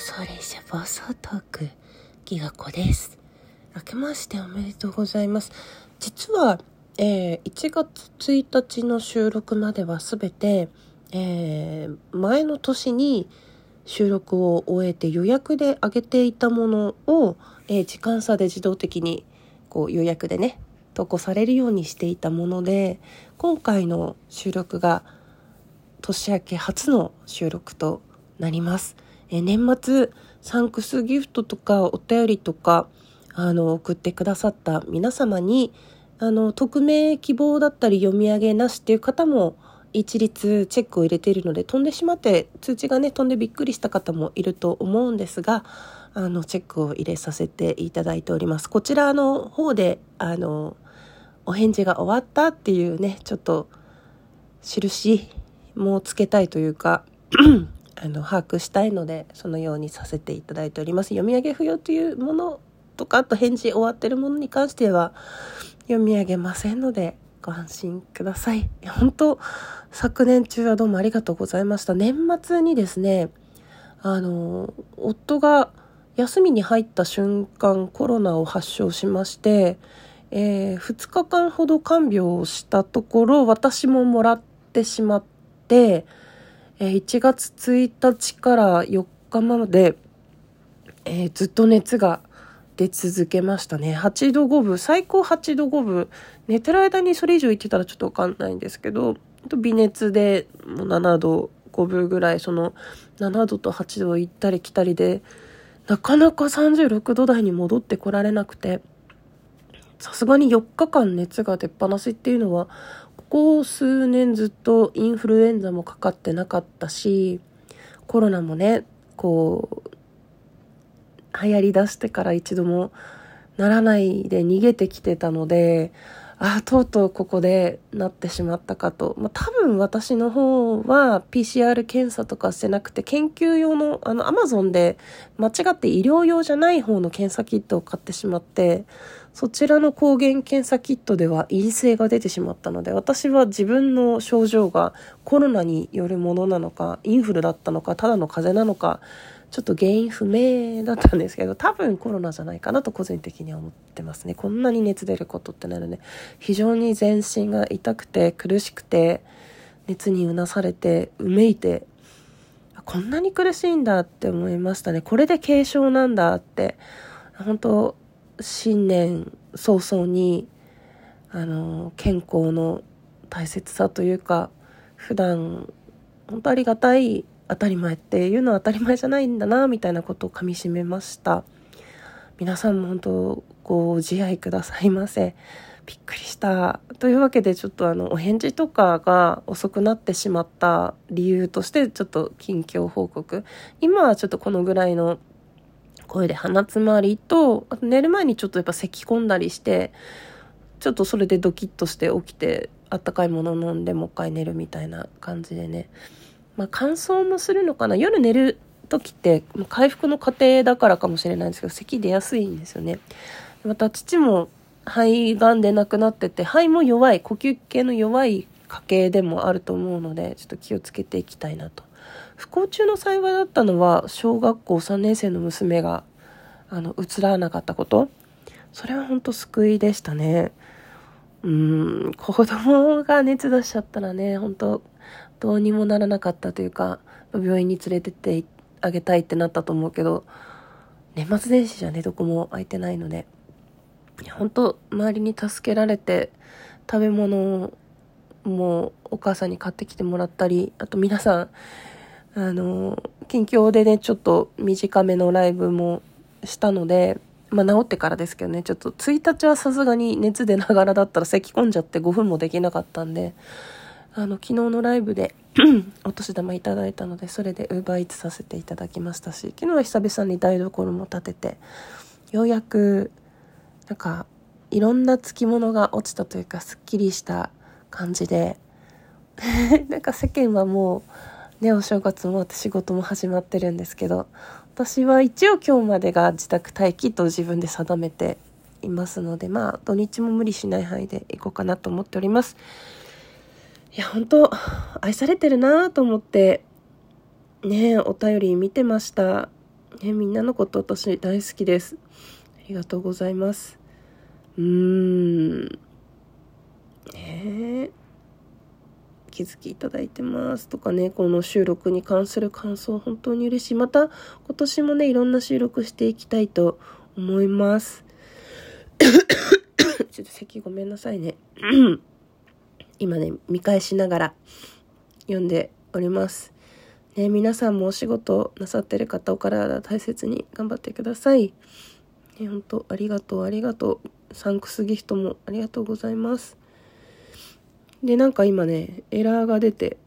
それじゃ暴走トーク、ギガ子です。明けましておめでとうございます。実は、えー1月1日の収録まではすべて、えー前の年に収録を終えて予約で上げていたものを、えー時間差で自動的にこう予約でね、投稿されるようにしていたもので、今回の収録が年明け初の収録となります。え年末、サンクスギフトとかお便りとか、あの、送ってくださった皆様に、あの、匿名希望だったり読み上げなしっていう方も一律チェックを入れているので、飛んでしまって通知がね、飛んでびっくりした方もいると思うんですが、あの、チェックを入れさせていただいております。こちらの方で、あの、お返事が終わったっていうね、ちょっと、印もつけたいというかあの把握したいのでそのようにさせていただいております。読み上げ不要というものとかあと返事終わってるものに関しては読み上げませんのでご安心ください。本当昨年中はどうもありがとうございました。年末にですねあの夫が休みに入った瞬間コロナを発症しまして、え2日間ほど看病をしたところ私ももらってしまって、えー1月1日から4日まで、えーずっと熱が出続けましたね。8度5分最高8度5分寝てる間にそれ以上言ってたらちょっとわかんないんですけどと微熱でもう7度5分ぐらいその7度と8度行ったり来たりでなかなか36度台に戻ってこられなくてさすがに4日間熱が出っ放しっていうのはここ数年ずっとインフルエンザもかかってなかったしコロナもねこう流行りだしてから一度もならないで逃げてきてたのでああとうとうここでなってしまったかと、まあ、多分私の方は PCR 検査とかしてなくて研究用のあの Amazon で間違って医療用じゃない方の検査キットを買ってしまってそちらの抗原検査キットでは陰性が出てしまったので私は自分の症状がコロナによるものなのかインフルだったのかただの風邪なのかちょっと原因不明だったんですけど多分コロナじゃないかなと個人的には思ってますね。こんなに熱出ることってなるね。非常に全身が痛くて苦しくて熱にうなされてうめいてこんなに苦しいんだって思いましたね。これで軽症なんだって。本当新年早々にあの健康の大切さというか普段本当ありがたい当たり前っていうのは当たり前じゃないんだなみたいなことをかみしめました。皆さんも本当ご自愛くださいませ。びっくりした。というわけでちょっとあのお返事とかが遅くなってしまった理由としてちょっと近況報告。今はちょっとこのぐらいの声で鼻詰まりとあと寝る前にちょっとやっぱ咳き込んだりしてちょっとそれでドキッとして起きてあったかいもの飲んでもう一回寝るみたいな感じでね。まあ、乾燥もするのかな？夜寝る時って回復の過程だからかもしれないんですけど咳出やすいんですよね。また父も肺がんで亡くなってて肺も弱い呼吸系の弱い家系でもあると思うのでちょっと気をつけていきたいなと。不幸中の幸いだったのは小学校3年生の娘があの映らなかったこと。それは本当救いでしたね。うん子供が熱出しちゃったらね本当どうにもならなかったというか病院に連れてってあげたいってなったと思うけど年末年始じゃねどこも空いてないので。本当周りに助けられて食べ物をもうお母さんに買ってきてもらったりあと皆さんあの近況でねちょっと短めのライブもしたのでまあ治ってからですけどねちょっと1日はさすがに熱出ながらだったら咳込んじゃって5分もできなかったんであの昨日のライブで お年玉いただいたのでそれでウーバーイーツさせていただきましたし昨日は久々に台所も立ててようやくなんかいろんなつきものが落ちたというかすっきりした感じで なんか世間はもうねお正月も仕事も始まってるんですけど私は一応今日までが自宅待機と自分で定めていますのでまあ土日も無理しない範囲でいこうかなと思っております。いや、本当愛されてるなと思って、ねお便り見てました。ね、みんなのこと私大好きです。ありがとうございます。うーん。ね気づきいただいてますとかね、この収録に関する感想本当に嬉しい。また今年もね、いろんな収録していきたいと思います。ちょっと咳ごめんなさいね。今ね、見返しながら読んでおります。ね、皆さんもお仕事なさってる方、お体大切に頑張ってください。ね、本当ありがとう、ありがとう。サンクスギフトもありがとうございます。で、なんか今ね、エラーが出て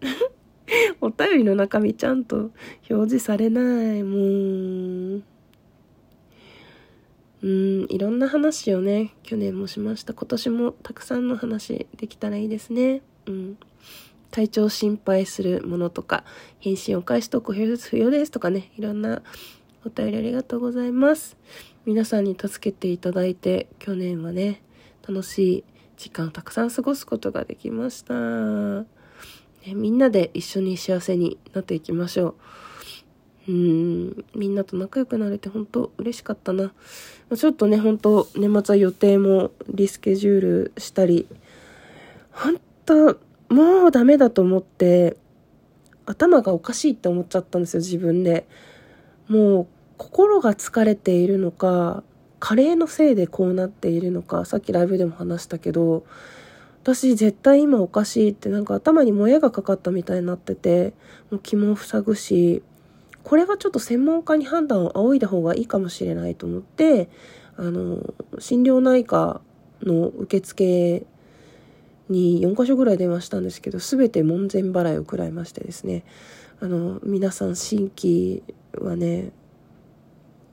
お便りの中身ちゃんと表示されない。もう。うん、いろんな話をね、去年もしました。今年もたくさんの話できたらいいですね。うん。体調心配するものとか、返信を返しとく不要ですとかね、いろんなお便りありがとうございます。皆さんに助けていただいて、去年はね、楽しい時間をたくさん過ごすことができました。ね、みんなで一緒に幸せになっていきましょう。うん、みんなと仲良くなれて本当嬉しかったな。ちょっとね、本当年末は予定もリスケジュールしたり、本当もうダメだと思って、頭がおかしいって思っちゃったんですよ、自分で。もう、心が疲れているのか、加齢のせいでこうなっているのか、さっきライブでも話したけど、私絶対今おかしいってなんか頭にもやがかかったみたいになってて、もう気も塞ぐし、これはちょっと専門家に判断を仰いだ方がいいかもしれないと思って、あの、心療内科の受付に4箇所ぐらい電話したんですけど、全て門前払いを食らいましてですね、あの、皆さん新規はね、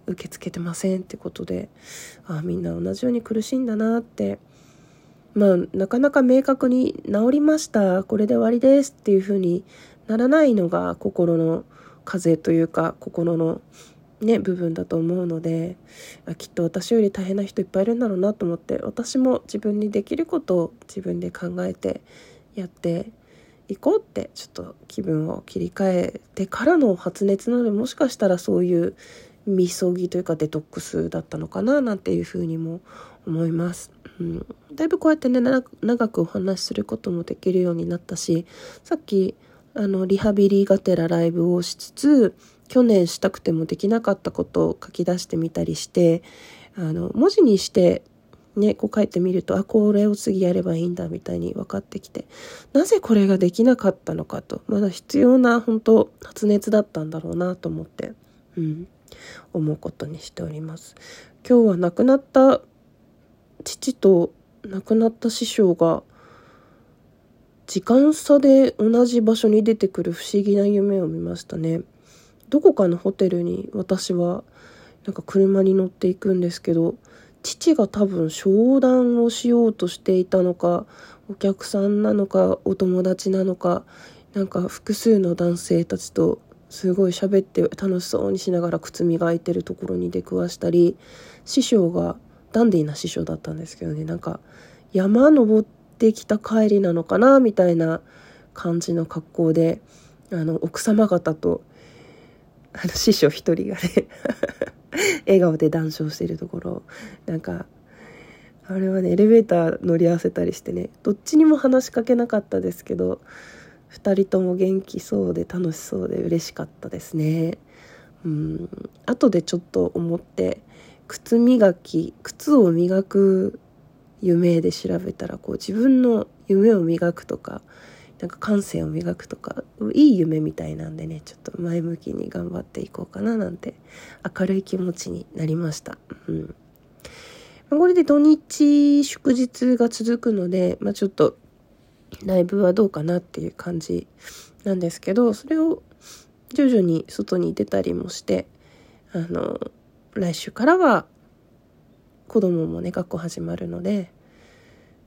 受け付けてませんってことで、あみんな同じように苦しいんだなって、まあ、なかなか明確に治りました、これで終わりですっていう風にならないのが心の風というか心のね部分だと思うのできっと私より大変な人いっぱいいるんだろうなと思って私も自分にできることを自分で考えてやっていこうってちょっと気分を切り替えてからの発熱なのでもしかしたらそういうみそぎというかデトックスだったのかななんていうふうにも思います。うん、だいぶこうやってね長くお話しすることもできるようになったしさっきあの、リハビリがてらライブをしつつ、去年したくてもできなかったことを書き出してみたりして、あの、文字にして、ね、こう書いてみると、あ、これを次やればいいんだ、みたいに分かってきて、なぜこれができなかったのかと、まだ必要な、本当発熱だったんだろうなと思って、うん、思うことにしております。今日は亡くなった父と亡くなった師匠が時間差で同じ場所に出てくる不思議な夢を見ましたね。どこかのホテルに私はなんか車に乗っていくんですけど、父が多分商談をしようとしていたのか、お客さんなのか、お友達なのか、なんか複数の男性たちとすごい喋って楽しそうにしながら靴磨いてるところに出くわしたり、師匠がダンディーな師匠だったんですけどね、なんか山登ってきた帰りなのかなみたいな感じの格好であの奥様方とあの師匠一人がね 笑顔で談笑してるところ。なんかあれはねエレベーター乗り合わせたりしてねどっちにも話しかけなかったですけど2人とも元気そうで楽しそうで嬉しかったですね。うん後でちょっと思って靴磨き靴を磨く夢で調べたらこう自分の夢を磨くとかなんか感性を磨くとかいい夢みたいなんでねちょっと前向きに頑張っていこうかななんて明るい気持ちになりました。うんこれで土日祝日が続くので、まあ、ちょっとライブはどうかなっていう感じなんですけどそれを徐々に外に出たりもしてあの来週からは子供もね学校始まるので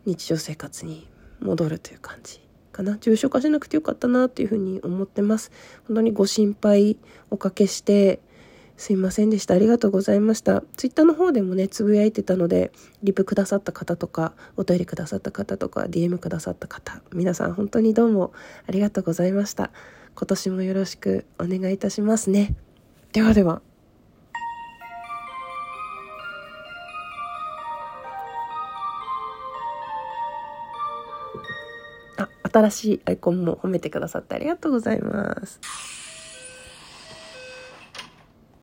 日常生活に戻るという感じかな。重症化しなくてよかったなっていうふうに思ってます。本当にご心配おかけしてすいませんでしたありがとうございましたツイッターの方でもねつぶやいてたのでリプくださった方とかお便りくださった方とか DM くださった方皆さん本当にどうもありがとうございました今年もよろしくお願いいたしますねではでは。あ、新しいアイコンも褒めてくださってありがとうございます。